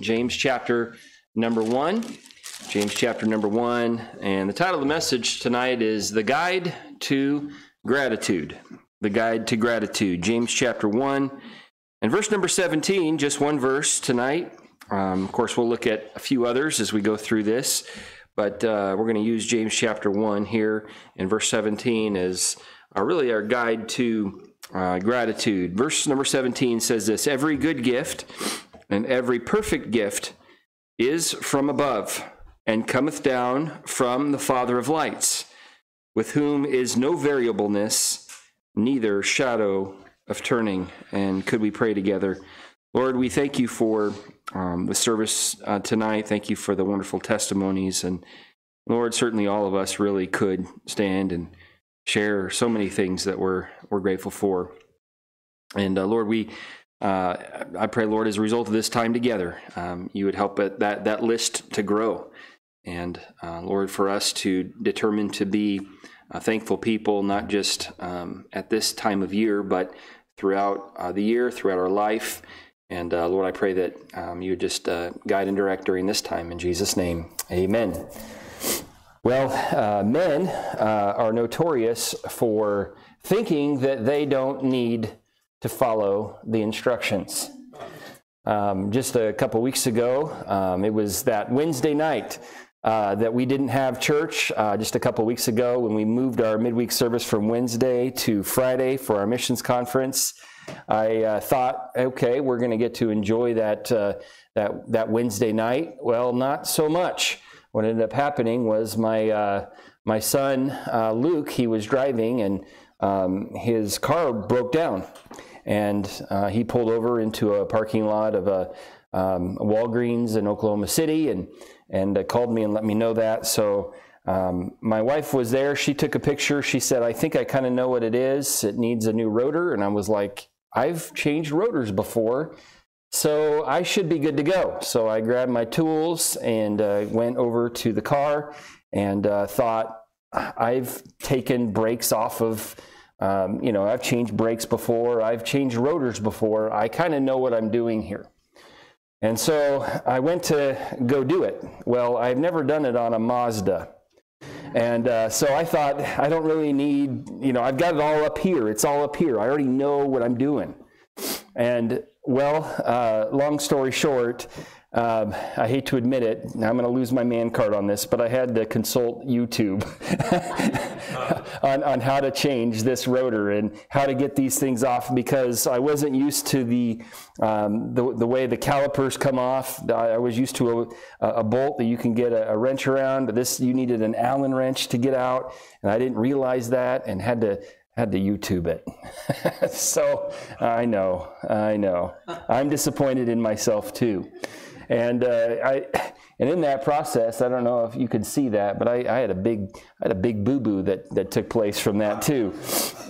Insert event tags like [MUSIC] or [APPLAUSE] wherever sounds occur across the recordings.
James chapter number one. James chapter number one. And the title of the message tonight is The Guide to Gratitude. The Guide to Gratitude. James chapter one and verse number 17, just one verse tonight. Um, of course, we'll look at a few others as we go through this, but uh, we're going to use James chapter 1 here in verse 17 as uh, really our guide to uh, gratitude. Verse number 17 says this Every good gift and every perfect gift is from above and cometh down from the Father of lights, with whom is no variableness, neither shadow of turning. And could we pray together? Lord, we thank you for um, the service uh, tonight. Thank you for the wonderful testimonies. And Lord, certainly all of us really could stand and share so many things that we're, we're grateful for. And uh, Lord, we uh, I pray, Lord, as a result of this time together, um, you would help that that list to grow, and uh, Lord, for us to determine to be uh, thankful people, not just um, at this time of year, but throughout uh, the year, throughout our life. And uh, Lord, I pray that um, you would just uh, guide and direct during this time. In Jesus' name, Amen. Well, men are notorious for thinking that they don't need to follow the instructions. Um, just a couple weeks ago, um, it was that Wednesday night uh, that we didn't have church. Uh, just a couple weeks ago, when we moved our midweek service from Wednesday to Friday for our missions conference, I uh, thought, okay, we're going to get to enjoy that uh, that that Wednesday night. Well, not so much. What ended up happening was my uh, my son uh, Luke. He was driving and um, his car broke down and uh, he pulled over into a parking lot of a, um, Walgreens in Oklahoma City and, and uh, called me and let me know that. So um, my wife was there. She took a picture. She said, I think I kind of know what it is. It needs a new rotor. And I was like, I've changed rotors before. So I should be good to go. So I grabbed my tools and uh, went over to the car and uh, thought, I've taken brakes off of um, you know, I've changed brakes before, I've changed rotors before. I kind of know what I'm doing here. And so I went to go do it. Well, I've never done it on a Mazda. And uh, so I thought, I don't really need, you know, I've got it all up here. It's all up here. I already know what I'm doing. And well, uh, long story short, um, I hate to admit it, I'm going to lose my man card on this, but I had to consult YouTube [LAUGHS] on, on how to change this rotor and how to get these things off because I wasn't used to the, um, the, the, way the calipers come off. I, was used to a, a bolt that you can get a, a wrench around, but this you needed an Allen wrench to get out, and I didn't realize that and had to had to YouTube it. [LAUGHS] so I know, I know. I'm disappointed in myself too. And uh, I, and in that process, I don't know if you could see that, but I, I had a big, I had a big boo boo that that took place from that too.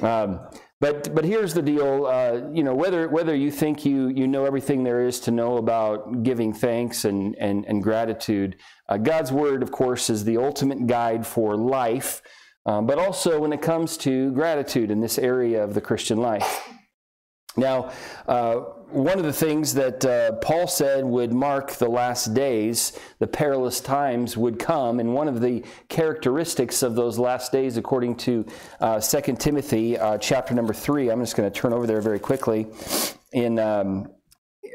Um, but but here's the deal. Uh, you know whether whether you think you you know everything there is to know about giving thanks and and, and gratitude, uh, God's word, of course, is the ultimate guide for life. Um, but also when it comes to gratitude in this area of the Christian life. Now, uh, one of the things that uh, Paul said would mark the last days, the perilous times would come, and one of the characteristics of those last days, according to uh, 2 Timothy uh, chapter number 3, I'm just going to turn over there very quickly. In, um,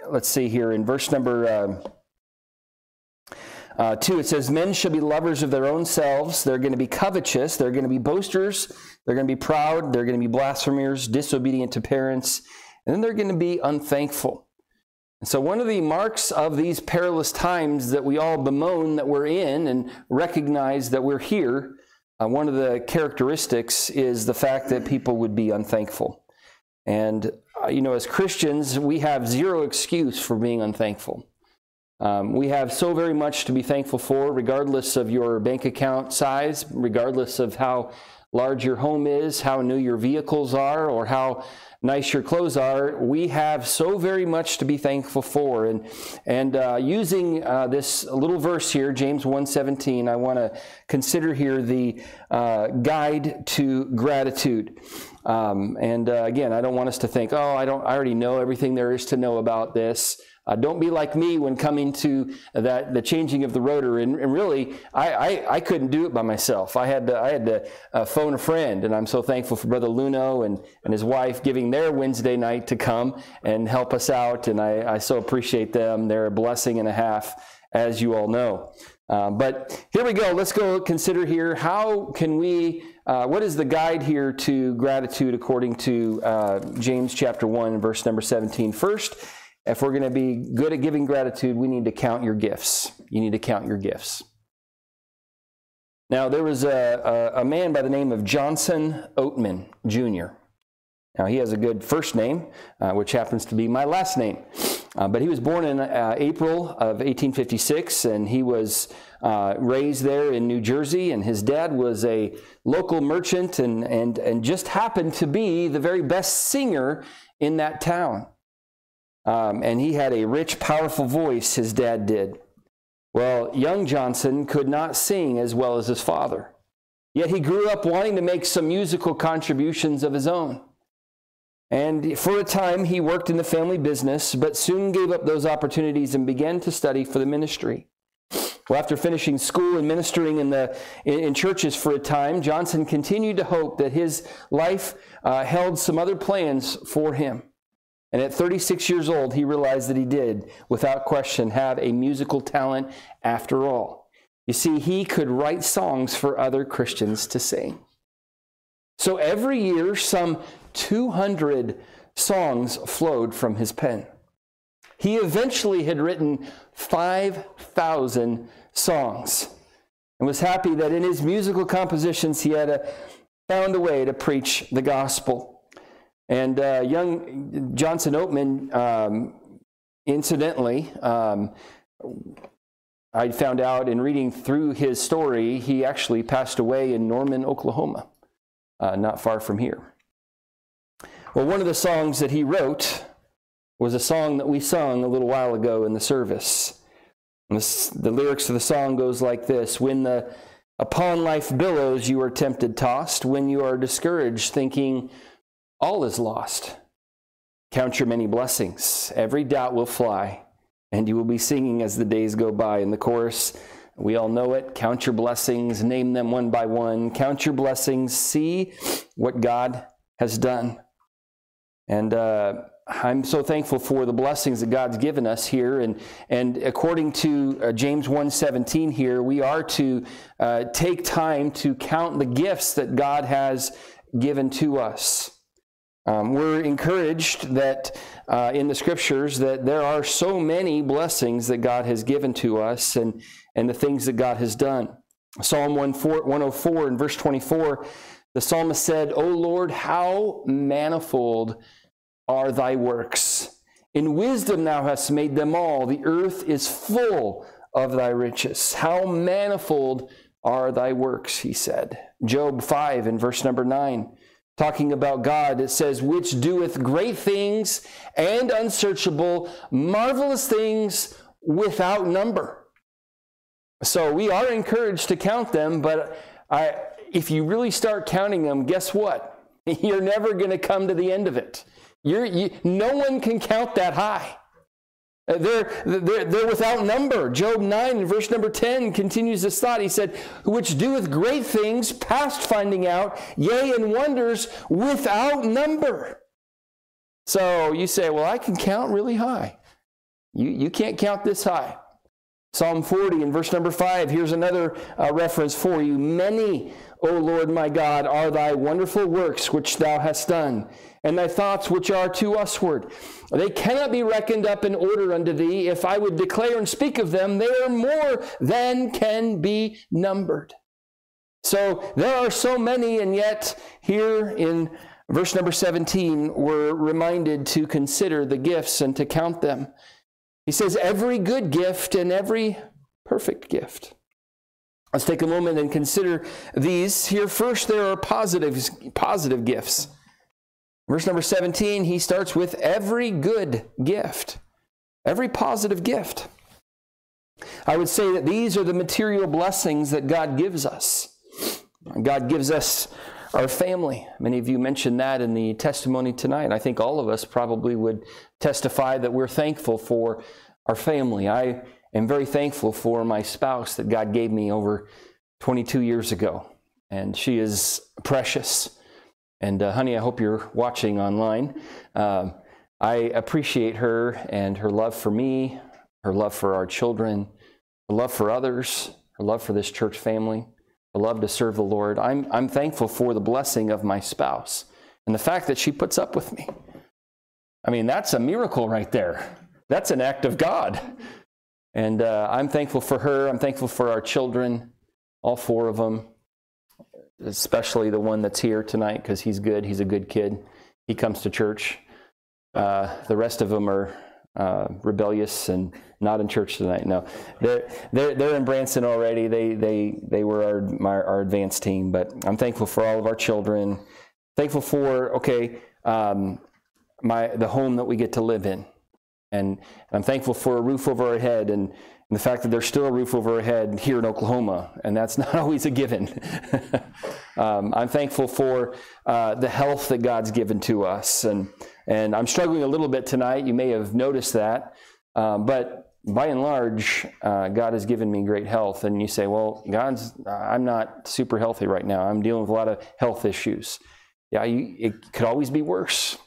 let's see here, in verse number um, uh, 2, it says, Men shall be lovers of their own selves. They're going to be covetous. They're going to be boasters. They're going to be proud. They're going to be blasphemers, disobedient to parents and then they're going to be unthankful. And so, one of the marks of these perilous times that we all bemoan that we're in and recognize that we're here, uh, one of the characteristics is the fact that people would be unthankful. And, uh, you know, as Christians, we have zero excuse for being unthankful. Um, we have so very much to be thankful for, regardless of your bank account size, regardless of how large your home is, how new your vehicles are, or how nice your clothes are, we have so very much to be thankful for. And, and uh, using uh, this little verse here, James 1.17, I want to consider here the uh, guide to gratitude. Um, and uh, again, I don't want us to think, oh, I don't, I already know everything there is to know about this. Uh, don't be like me when coming to that the changing of the rotor. And, and really, I, I, I, couldn't do it by myself. I had to, I had to uh, phone a friend, and I'm so thankful for Brother Luno and, and his wife giving their Wednesday night to come and help us out. And I, I so appreciate them. They're a blessing and a half, as you all know. Uh, but here we go. Let's go consider here how can we, uh, what is the guide here to gratitude according to uh, James chapter 1, verse number 17? First, if we're going to be good at giving gratitude, we need to count your gifts. You need to count your gifts. Now, there was a, a, a man by the name of Johnson Oatman Jr. Now, he has a good first name, uh, which happens to be my last name. Uh, but he was born in uh, April of 1856, and he was uh, raised there in New Jersey. And his dad was a local merchant and, and, and just happened to be the very best singer in that town. Um, and he had a rich, powerful voice, his dad did. Well, young Johnson could not sing as well as his father. Yet he grew up wanting to make some musical contributions of his own. And for a time, he worked in the family business, but soon gave up those opportunities and began to study for the ministry. Well, after finishing school and ministering in, the, in churches for a time, Johnson continued to hope that his life uh, held some other plans for him. And at 36 years old, he realized that he did, without question, have a musical talent after all. You see, he could write songs for other Christians to sing. So every year, some 200 songs flowed from his pen. He eventually had written 5,000 songs and was happy that in his musical compositions he had a, found a way to preach the gospel. And uh, young Johnson Oatman, um, incidentally, um, I found out in reading through his story, he actually passed away in Norman, Oklahoma, uh, not far from here. Well, one of the songs that he wrote was a song that we sung a little while ago in the service. The, the lyrics of the song goes like this When the upon life billows you are tempted tossed, when you are discouraged, thinking, all is lost. Count your many blessings. Every doubt will fly, and you will be singing as the days go by. In the chorus, we all know it. Count your blessings, name them one by one. Count your blessings, see what God has done. And uh, I'm so thankful for the blessings that God's given us here. And, and according to uh, James 1.17 here, we are to uh, take time to count the gifts that God has given to us. Um, we're encouraged that uh, in the scriptures that there are so many blessings that God has given to us and, and the things that God has done. Psalm 104 and verse 24, the psalmist said, O Lord, how manifold are thy works. In wisdom thou hast made them all. The earth is full of thy riches. How manifold are thy works, he said. Job 5 and verse number 9 talking about God, it says, which doeth great things and unsearchable, marvelous things without number. So we are encouraged to count them, but I, if you really start counting them, guess what? [LAUGHS] You're never going to come to the end of it. You, no one can count that high. Uh, they're, they're, they're without number. Job 9, verse number 10, continues this thought. He said, Which doeth great things past finding out, yea, and wonders without number. So you say, Well, I can count really high. You, you can't count this high. Psalm 40 and verse number 5, here's another uh, reference for you. Many, O Lord my God, are thy wonderful works which thou hast done and thy thoughts which are to usward. They cannot be reckoned up in order unto thee. If I would declare and speak of them, they are more than can be numbered. So there are so many, and yet here in verse number 17, we're reminded to consider the gifts and to count them. He says, every good gift and every perfect gift. Let's take a moment and consider these. Here first, there are positives, positive, positive gifts. Verse number 17, he starts with every good gift, every positive gift. I would say that these are the material blessings that God gives us. God gives us our family. Many of you mentioned that in the testimony tonight. I think all of us probably would testify that we're thankful for our family. I am very thankful for my spouse that God gave me over 22 years ago, and she is precious. And uh, honey, I hope you're watching online. Um, I appreciate her and her love for me, her love for our children, her love for others, her love for this church family. I love to serve the Lord. I'm, I'm thankful for the blessing of my spouse and the fact that she puts up with me. I mean, that's a miracle right there. That's an act of God. And uh, I'm thankful for her. I'm thankful for our children, all four of them, especially the one that's here tonight because he's good. He's a good kid. He comes to church. Uh, the rest of them are uh, rebellious and not in church tonight. No, they're they're they're in Branson already. They they they were our my, our advanced team. But I'm thankful for all of our children. Thankful for okay, um, my the home that we get to live in, and I'm thankful for a roof over our head and. And the fact that there's still a roof over our head here in Oklahoma, and that's [LAUGHS] not always a given. [LAUGHS] um, I'm thankful for uh, the health that God's given to us, and and I'm struggling a little bit tonight. You may have noticed that, uh, but by and large, uh, God has given me great health. And you say, well, God's, I'm not super healthy right now. I'm dealing with a lot of health issues. Yeah, you, it could always be worse.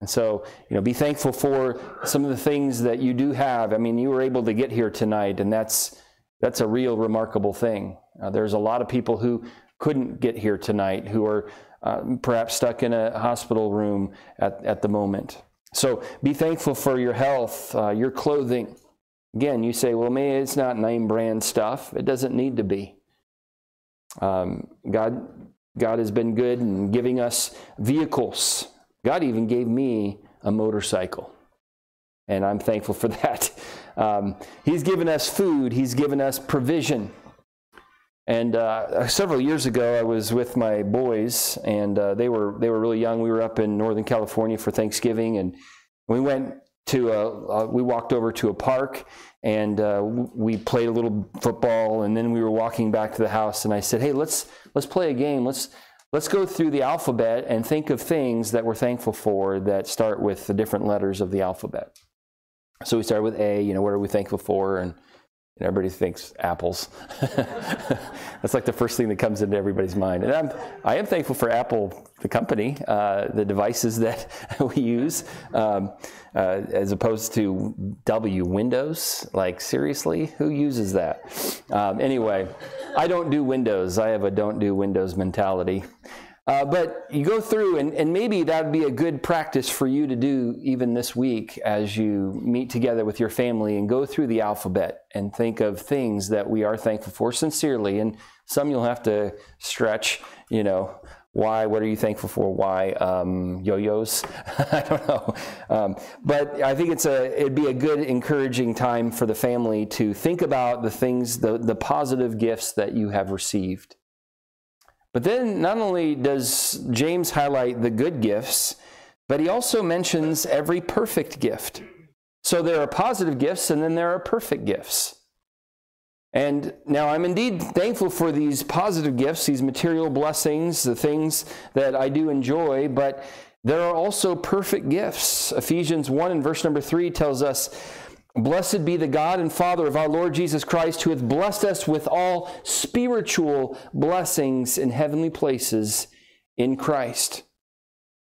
And so, you know, be thankful for some of the things that you do have. I mean, you were able to get here tonight, and that's that's a real remarkable thing. Uh, there's a lot of people who couldn't get here tonight, who are uh, perhaps stuck in a hospital room at, at the moment. So be thankful for your health, uh, your clothing. Again, you say, well, maybe it's not name brand stuff. It doesn't need to be. Um, God, God has been good in giving us vehicles. God even gave me a motorcycle, and I'm thankful for [LAUGHS] that. Um, he's given us food, He's given us provision. And uh, several years ago, I was with my boys, and uh, they were they were really young. We were up in Northern California for Thanksgiving, and we went to a, we walked over to a park, and uh, we played a little football, and then we were walking back to the house. And I said, "Hey, let's let's play a game. Let's let's go through the alphabet and think of things that we're thankful for that start with the different letters of the alphabet." So we started with A. You know, what are we thankful for? And and everybody thinks apples. [LAUGHS] That's like the first thing that comes into everybody's mind. And I'm, I am thankful for Apple, the company, uh, the devices that [LAUGHS] we use, um, uh, as opposed to W, Windows. Like, seriously? Who uses that? Um, anyway, I don't do Windows. I have a don't do Windows mentality. Uh, but you go through, and, and maybe that would be a good practice for you to do even this week as you meet together with your family and go through the alphabet and think of things that we are thankful for sincerely. And some you'll have to stretch, you know, why? What are you thankful for? Why um, yo-yos? [LAUGHS] I don't know. Um, but I think it's a it'd be a good encouraging time for the family to think about the things, the the positive gifts that you have received but then not only does James highlight the good gifts, but he also mentions every perfect gift. So there are positive gifts and then there are perfect gifts. And now I'm indeed thankful for these positive gifts, these material blessings, the things that I do enjoy, but there are also perfect gifts. Ephesians 1 and verse number 3 tells us, Blessed be the God and Father of our Lord Jesus Christ, who hath blessed us with all spiritual blessings in heavenly places in Christ.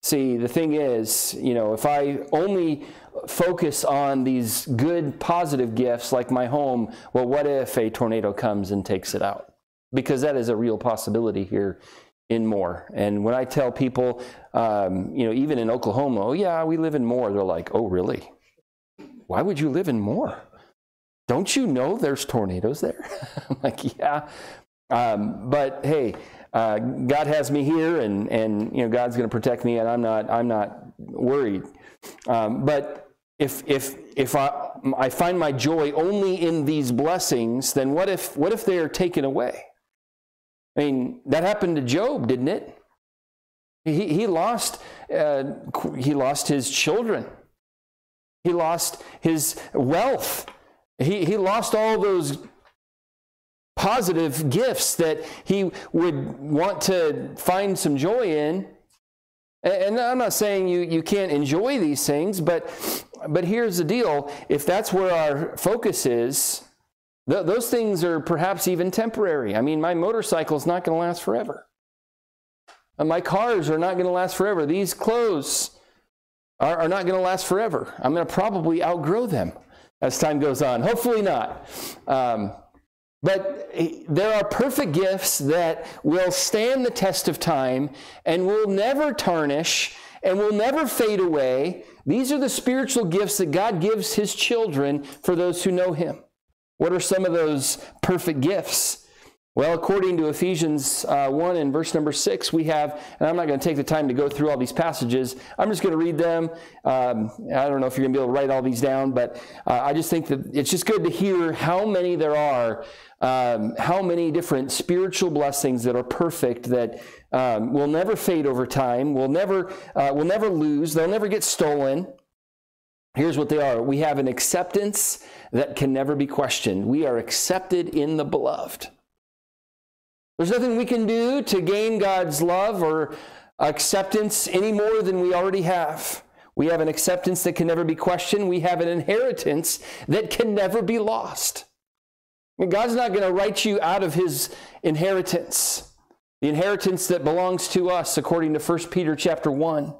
See, the thing is, you know, if I only focus on these good, positive gifts like my home, well, what if a tornado comes and takes it out? Because that is a real possibility here in Moore. And when I tell people, um, you know, even in Oklahoma, oh, yeah, we live in Moore, they're like, oh, really? Why would you live in Moore? Don't you know there's tornadoes there? [LAUGHS] I'm like, yeah. Um, but hey, uh, God has me here, and and you know God's going to protect me, and I'm not I'm not worried. Um, but if if if I I find my joy only in these blessings, then what if what if they are taken away? I mean, that happened to Job, didn't it? He he lost uh, he lost his children. He lost his wealth. He, he lost all those positive gifts that he would want to find some joy in. And I'm not saying you, you can't enjoy these things, but, but here's the deal. If that's where our focus is, th- those things are perhaps even temporary. I mean, my motorcycle is not going to last forever. My cars are not going to last forever. These clothes are, are not going to last forever. I'm going to probably outgrow them as time goes on. Hopefully not. Um, but there are perfect gifts that will stand the test of time and will never tarnish and will never fade away. These are the spiritual gifts that God gives his children for those who know him. What are some of those perfect gifts? Well, according to Ephesians uh, 1 and verse number 6, we have, and I'm not going to take the time to go through all these passages. I'm just going to read them. Um, I don't know if you're going to be able to write all these down, but uh, I just think that it's just good to hear how many there are, um, how many different spiritual blessings that are perfect, that um, will never fade over time, will never, uh, will never lose, they'll never get stolen. Here's what they are we have an acceptance that can never be questioned. We are accepted in the beloved. There's nothing we can do to gain God's love or acceptance any more than we already have. We have an acceptance that can never be questioned. We have an inheritance that can never be lost. And God's not going to write you out of his inheritance, the inheritance that belongs to us according to 1 Peter chapter 1.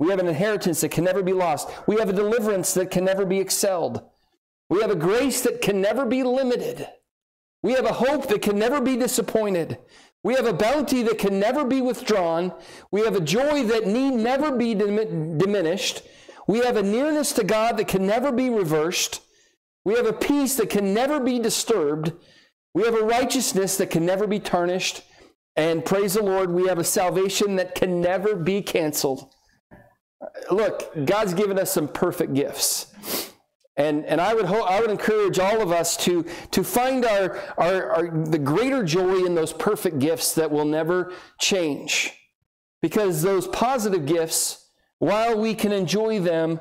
We have an inheritance that can never be lost. We have a deliverance that can never be excelled. We have a grace that can never be limited. We have a hope that can never be disappointed. We have a bounty that can never be withdrawn. We have a joy that need never be diminished. We have a nearness to God that can never be reversed. We have a peace that can never be disturbed. We have a righteousness that can never be tarnished. And praise the Lord, we have a salvation that can never be canceled. Look, God's given us some perfect gifts. And, and I, would ho- I would encourage all of us to, to find our, our, our, the greater joy in those perfect gifts that will never change. Because those positive gifts, while we can enjoy them,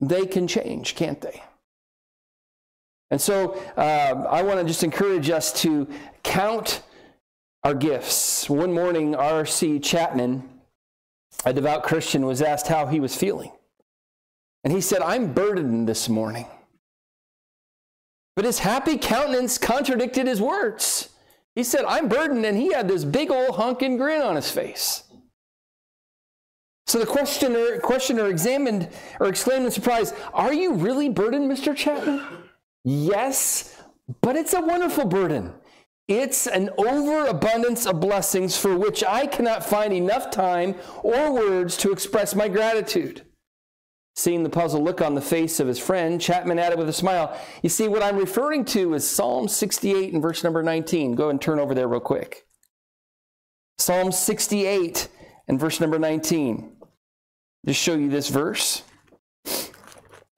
they can change, can't they? And so uh, I want to just encourage us to count our gifts. One morning, R.C. Chapman, a devout Christian, was asked how he was feeling. And he said, I'm burdened this morning. But his happy countenance contradicted his words. He said, I'm burdened, and he had this big old honking grin on his face. So the questioner, questioner examined or exclaimed in surprise, Are you really burdened, Mr. Chapman? yes, but it's a wonderful burden. It's an overabundance of blessings for which I cannot find enough time or words to express my gratitude. Seeing the puzzled look on the face of his friend, Chapman added with a smile, You see, what I'm referring to is Psalm 68 and verse number 19. Go and turn over there real quick. Psalm 68 and verse number 19. Just show you this verse.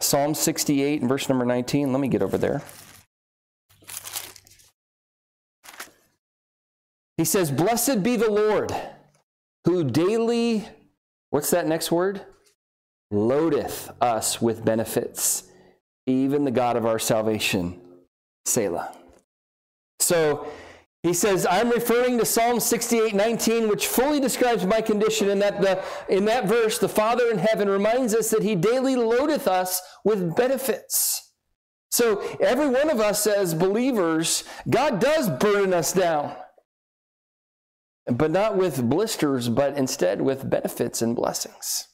Psalm 68 and verse number 19. Let me get over there. He says, Blessed be the Lord, who daily, what's that next word? Loadeth us with benefits, even the God of our salvation. Selah. So he says, I'm referring to Psalm 68 19, which fully describes my condition, in that, the, in that verse, the Father in heaven reminds us that he daily loadeth us with benefits. So every one of us as believers, God does burden us down. But not with blisters, but instead with benefits and blessings.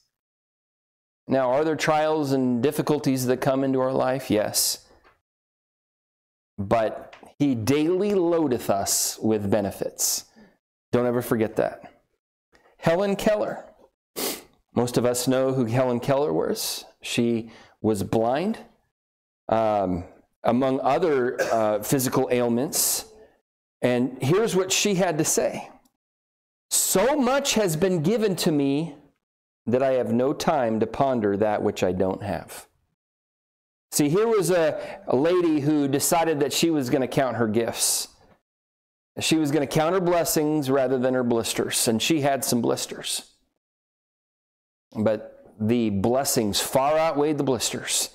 Now, are there trials and difficulties that come into our life? Yes. But he daily loadeth us with benefits. Don't ever forget that. Helen Keller. Most of us know who Helen Keller was. She was blind, um, among other uh, physical ailments. And here's what she had to say So much has been given to me that I have no time to ponder that which I don't have. See, here was a, a lady who decided that she was going to count her gifts. She was going to count her blessings rather than her blisters, and she had some blisters. But the blessings far outweighed the blisters.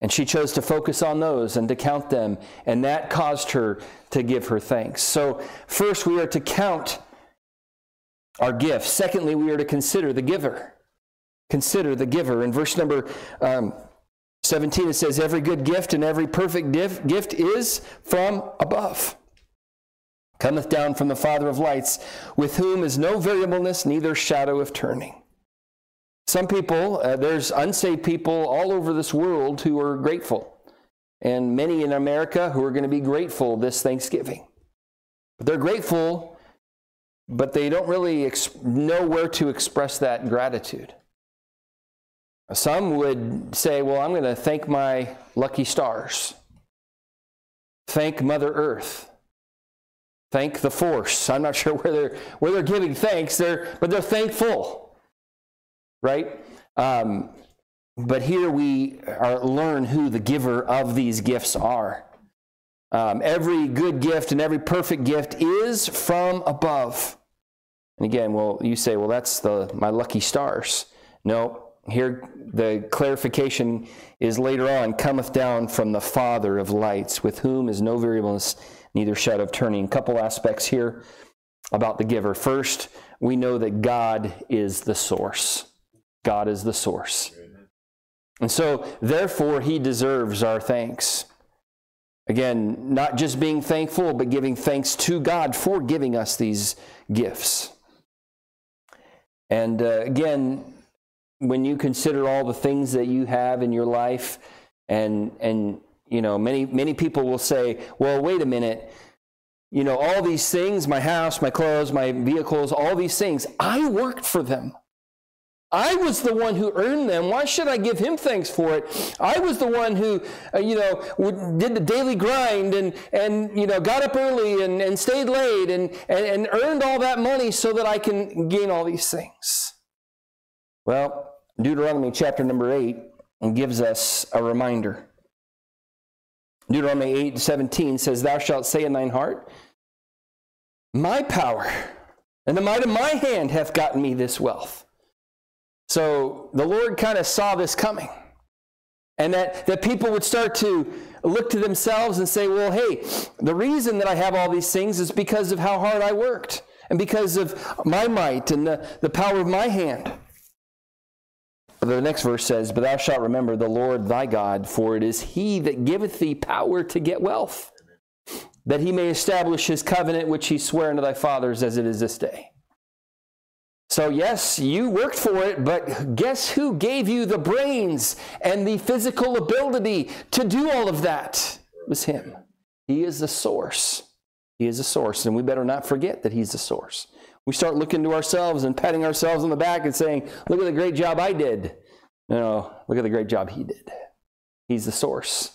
And she chose to focus on those and to count them, and that caused her to give her thanks. So, first, we are to count our gifts. Secondly, we are to consider the giver. Consider the giver. In verse number um, 17, it says, Every good gift and every perfect gift is from above. Cometh down from the Father of lights, with whom is no variableness, neither shadow of turning. Some people, uh, there's unsaved people all over this world who are grateful, and many in America who are going to be grateful this Thanksgiving. But they're grateful, but they don't really ex- know where to express that gratitude. Some would say, Well, I'm going to thank my lucky stars, thank Mother Earth, thank the force. I'm not [LAUGHS] sure where they're, where they're giving thanks, they're, but they're thankful, right? Um, but here we are, learn who the giver of these gifts are. Um, every good gift and every perfect gift is from above. And again, well, you say, well, that's the my lucky stars. No, here, the clarification is later on cometh down from the Father of lights, with whom is no variableness, neither shadow of turning. A couple aspects here about the giver. First, we know that God is the source. God is the source. And so, therefore, he deserves our thanks. Again, not just being thankful, but giving thanks to God for giving us these gifts. And uh, again, when you consider all the things that you have in your life and and you know many many people will say well wait a minute you know all these things my house my clothes my vehicles all these things i worked for them I was the one who earned them. Why should I give him thanks for it? I was the one who, uh, you know, did the daily grind and, and you know, got up early and, and stayed late and, and, and earned all that money so that I can gain all these things. Well, Deuteronomy chapter number 8 gives us a reminder. Deuteronomy 8 17 says, Thou shalt say in thine heart, My power and the might of my hand hath gotten me this wealth. So the Lord kind of saw this coming. And that, that people would start to look to themselves and say, well, hey, the reason that I have all these things is because of how hard I worked and because of my might and the, the power of my hand. The next verse says, But thou shalt remember the Lord thy God, for it is he that giveth thee power to get wealth, that he may establish his covenant which he sware unto thy fathers as it is this day. So, yes, you worked for it, but guess who gave you the brains and the physical ability to do all of that? It was him. He is the source. He is the source, and we better not forget that he's the source we start looking to ourselves and patting ourselves on the back and saying, Look at the great job I did. No, look at the great job he did. He's the source.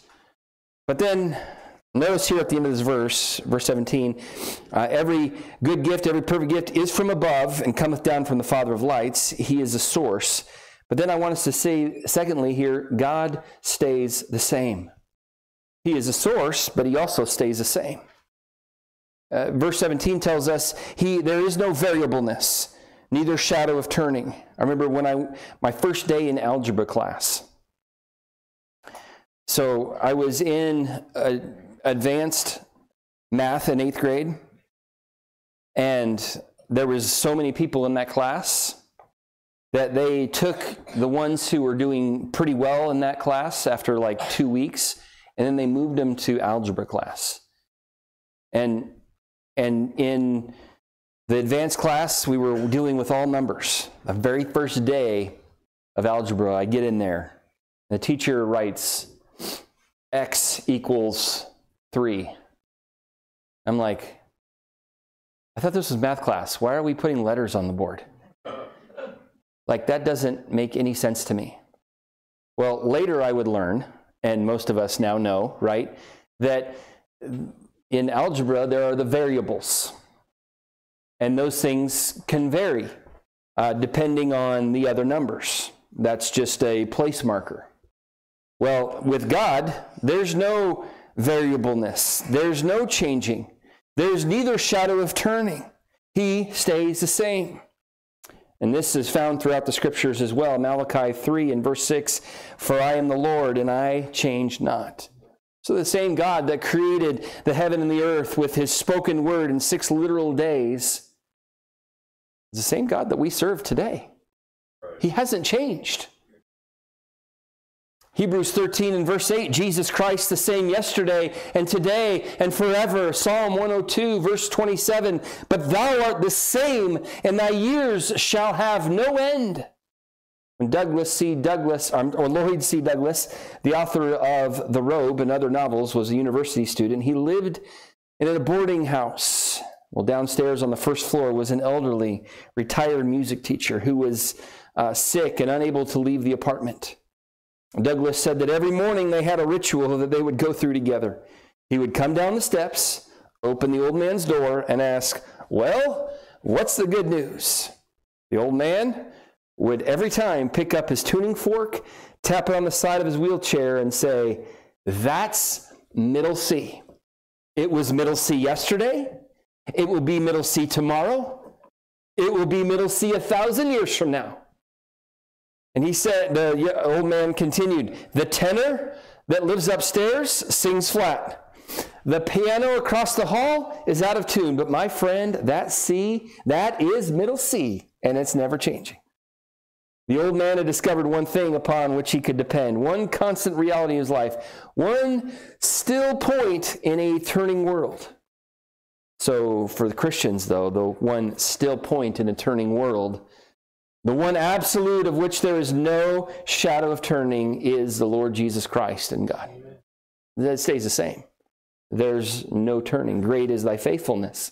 But then, notice here at the end of this verse, verse 17, uh, every good gift, every perfect gift is from above and cometh down from the Father of lights. He is the source. But then I want us to say, secondly, here, God stays the same. He is the source, but he also stays the same. Uh, verse 17 tells us he there is no variableness, neither shadow of turning. I remember when I my first day in algebra class. So I was in advanced math in eighth grade, and there was so many people in that class that they took the ones who were doing pretty well in that class after like two weeks, and then they moved them to algebra class. And and in the advanced class, we were dealing with all numbers. The very first day of algebra, I get in there. The teacher writes x equals 3. I'm like, I thought this was math class. Why are we putting letters on the board? Like, that doesn't make any sense to me. Well, later I would learn, and most of us now know, right, that in algebra, there are the variables. And those things can vary uh, depending on the other numbers. That's just a place marker. Well, with God, there's no variableness, there's no changing, there's neither shadow of turning. He stays the same. And this is found throughout the scriptures as well. Malachi 3 and verse 6 For I am the Lord, and I change not. So the same God that created the heaven and the earth with his spoken word in six literal days is the same God that we serve today. He hasn't changed. Hebrews 13 and verse 8, Jesus Christ the same yesterday and today and forever. Psalm 102, verse 27, but thou art the same, and thy years shall have no end. Douglas C. Douglas, um, or Lloyd C. Douglas, the author of The Robe and other novels, was a university student, he lived in a boarding house. Well, downstairs on the first floor was an elderly, retired music teacher who was uh, sick and unable to leave the apartment. Douglas said that every morning they had a ritual that they would go through together. He would come down the steps, open the old man's door, and ask, Well, what's the good news? The old man would every time pick up his tuning fork, tap it on the side of his wheelchair, and say, That's middle C. It was middle C yesterday. It will be middle C tomorrow. It will be middle C a thousand years from now. And he said, the old man continued, the tenor that lives upstairs sings flat. The piano across the hall is out of tune, but my friend, that C, that is middle C, and it's never changing. The old man had discovered one thing upon which he could depend, one constant reality in his life, one still point in a turning world. So, for the Christians, though, the one still point in a turning world the one absolute of which there is no shadow of turning is the Lord Jesus Christ and God. That stays the same. There's no turning. Great is thy faithfulness,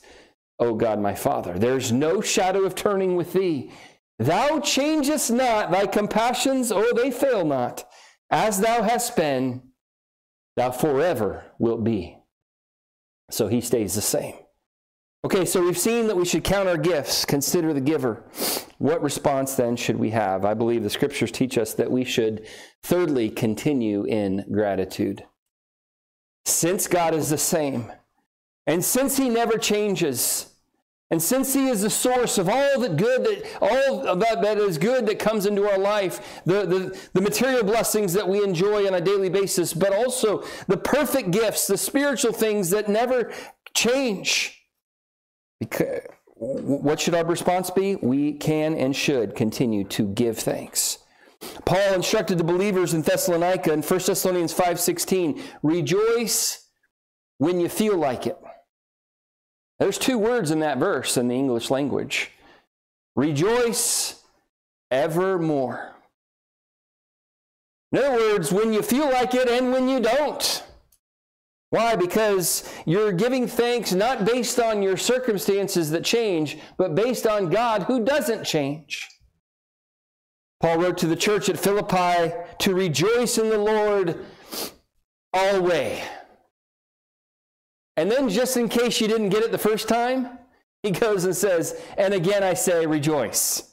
O God my Father. There's no shadow of turning with thee. Thou changest not, thy compassions, oh, they fail not. As thou hast been, thou forever wilt be. So he stays the same. Okay, so we've seen that we should count our gifts, consider the giver. What response then should we have? I believe the scriptures teach us that we should, thirdly, continue in gratitude. Since God is the same, and since He never changes, and since He is the source of all that good, that all that, that is good that comes into our life, the, the, the material blessings that we enjoy on a daily basis, but also the perfect gifts, the spiritual things that never change. Because what should our response be? We can and should continue to give thanks. Paul instructed the believers in Thessalonica in 1 Thessalonians 5:16, "Rejoice when you feel like it." There's two words in that verse in the English language. Rejoice evermore. In other words, when you feel like it and when you don't. Why? Because you're giving thanks not based on your circumstances that change, but based on God who doesn't change. Paul wrote to the church at Philippi to rejoice in the Lord always. And then, just in case you didn't get it the first time, he goes and says, And again I say, rejoice.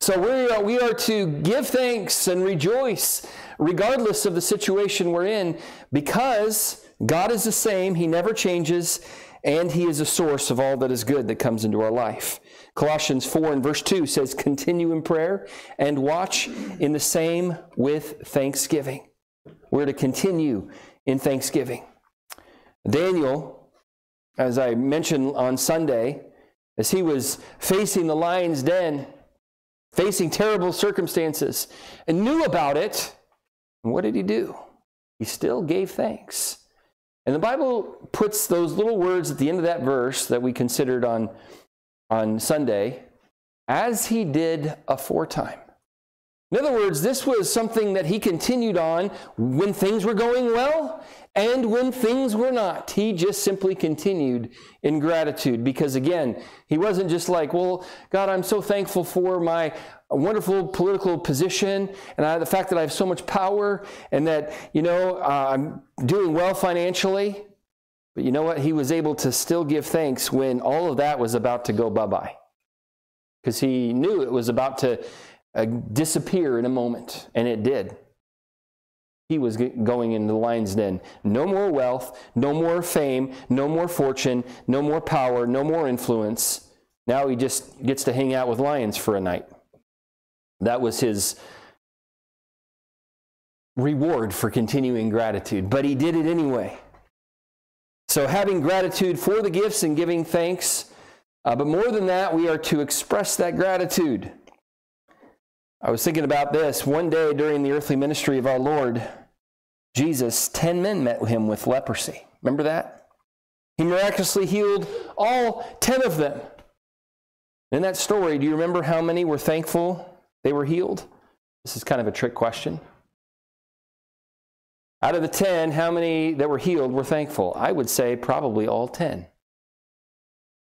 So we are, we are to give thanks and rejoice regardless of the situation we're in because God is the same, He never changes, and He is a source of all that is good that comes into our life. Colossians 4 and verse 2 says, Continue in prayer and watch in the same with thanksgiving. We're to continue in thanksgiving. Daniel, as I mentioned on Sunday, as he was facing the lion's den, facing terrible circumstances, and knew about it, what did he do? He still gave thanks. And the Bible puts those little words at the end of that verse that we considered on, on Sunday, as he did aforetime. In other words, this was something that he continued on when things were going well and when things were not. He just simply continued in gratitude because, again, he wasn't just like, Well, God, I'm so thankful for my wonderful political position and I, the fact that I have so much power and that, you know, uh, I'm doing well financially. But you know what? He was able to still give thanks when all of that was about to go bye bye because he knew it was about to uh, disappear in a moment, and it did. He was going into the lion's den. No more wealth, no more fame, no more fortune, no more power, no more influence. Now he just gets to hang out with lions for a night. That was his reward for continuing gratitude, but he did it anyway. So, having gratitude for the gifts and giving thanks, uh, but more than that, we are to express that gratitude. I was thinking about this. One day during the earthly ministry of our Lord Jesus, 10 men met him with leprosy. Remember that? He miraculously healed all 10 of them. In that story, do you remember how many were thankful they were healed? This is kind of a trick question. Out of the 10, how many that were healed were thankful? I would say probably all 10.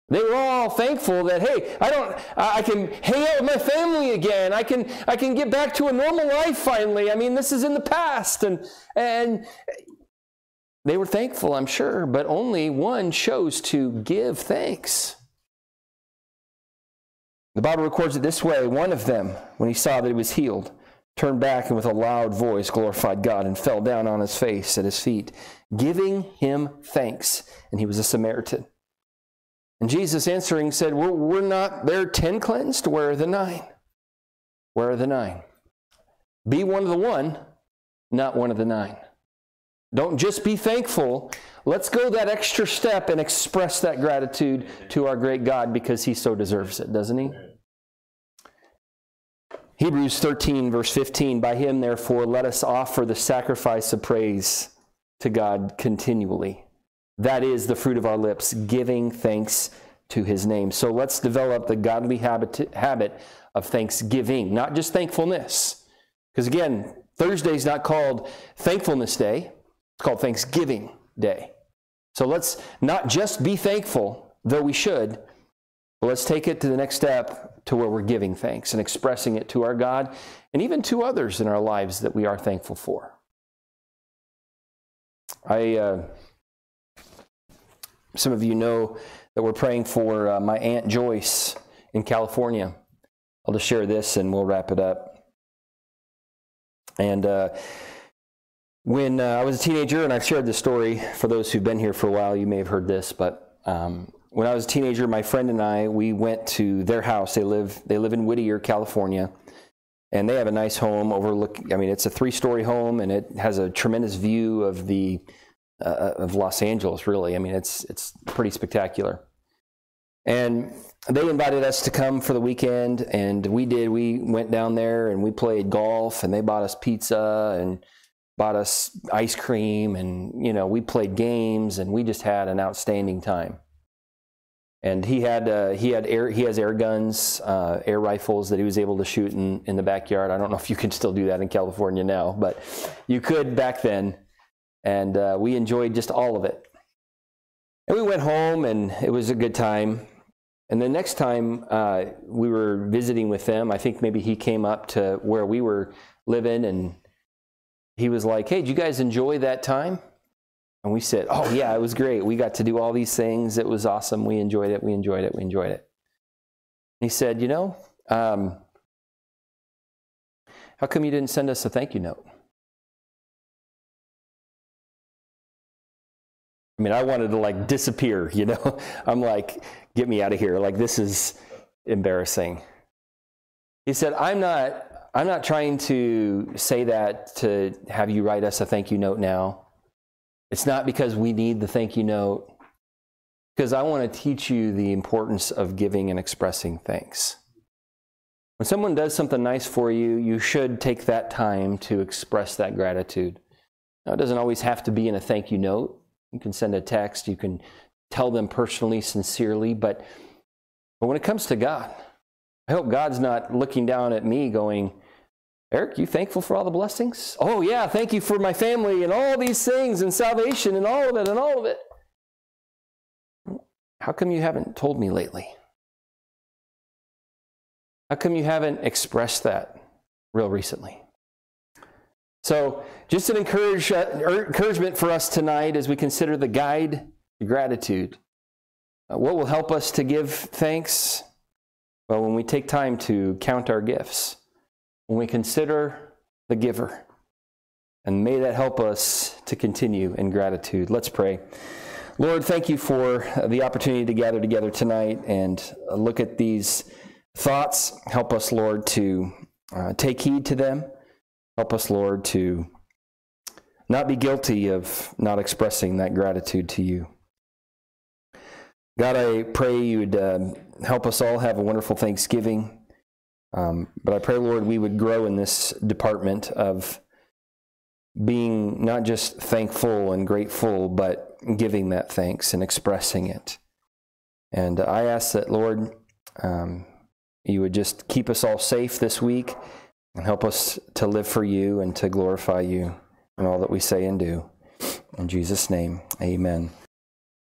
They were all thankful that hey, I don't, I can hang out with my family again. I can, I can get back to a normal life finally. I mean, this is in the past, and and they were thankful, I'm sure, but only one chose to give thanks. The Bible records it this way: one of them, when he saw that he was healed, turned back and with a loud voice glorified God and fell down on his face at his feet, giving him thanks. And he was a Samaritan. And Jesus answering said, We're, we're not, there 10 cleansed. Where are the nine? Where are the nine? Be one of the one, not one of the nine. Don't just be thankful. Let's go that extra step and express that gratitude to our great God because he so deserves it, doesn't he? Hebrews 13, verse 15 By him, therefore, let us offer the sacrifice of praise to God continually. That is the fruit of our lips, giving thanks to his name. So let's develop the godly habit, habit of thanksgiving, not just thankfulness. Because again, Thursday is not called Thankfulness Day, it's called Thanksgiving Day. So let's not just be thankful, though we should, but let's take it to the next step to where we're giving thanks and expressing it to our God and even to others in our lives that we are thankful for. I. Uh, some of you know that we're praying for uh, my Aunt Joyce in California. I'll just share this and we'll wrap it up. And uh, when uh, I was a teenager, and I've shared this story for those who've been here for a while, you may have heard this, but um, when I was a teenager, my friend and I, we went to their house. They live, they live in Whittier, California. And they have a nice home overlooking, I mean, it's a three story home and it has a tremendous view of the uh, of Los Angeles. Really, I mean, it's it's pretty spectacular. And they invited us to come for the weekend, and we did. We went down there and we played golf, and they bought us pizza and bought us ice cream, and you know, we played games, and we just had an outstanding time. And he had uh, he had air he has air guns, uh, air rifles that he was able to shoot in in the backyard. I don't know if you can still do that in California now, but you could back then and uh, we enjoyed just all of it. And we went home, and it was a good time. And the next time uh, we were visiting with them, I think maybe he came up to where we were living, and he was like, "Hey, did you guys enjoy that time?" And we said, "Oh yeah, it was great. We got to do all these things. It was awesome. We enjoyed it. We enjoyed it. We enjoyed it." he said, "You know, um, how come you didn't send us a thank you note?" I mean, I wanted to like disappear, [LAUGHS] you know? I'm like, get me out of here. Like, this is embarrassing. He said, I'm not. I'm not trying to say that to have you write us a thank you note now. It's not because we need the thank you note, because I want to teach you the importance of giving and expressing thanks. When someone does something nice for you, you should take that time to express that gratitude. Now, it doesn't always have to be in a thank you note. You can send a text, you can tell them personally, sincerely, but, but when it comes to God, I hope God's not looking down at me going, Eric, you thankful for all the blessings? Oh, yeah, thank you for my family and all these things and salvation and all of it and all of it. How come you haven't told me lately? How come you haven't expressed that real recently? So, just an encourage, uh, encouragement for us tonight as we consider the guide to gratitude. Uh, what will help us to give thanks? Well, when we take time to count our gifts, when we consider the giver. And may that help us to continue in gratitude. Let's pray. Lord, thank you for the opportunity to gather together tonight and look at these thoughts. Help us, Lord, to uh, take heed to them. Help us, Lord, to not be guilty of not expressing that gratitude to you. God, I pray you would uh, help us all have a wonderful Thanksgiving. Um, but I pray, Lord, we would grow in this department of being not just thankful and grateful, but giving that thanks and expressing it. And I ask that, Lord, um, you would just keep us all safe this week and help us to live for you and to glorify you in all that we say and do. In Jesus' name, amen.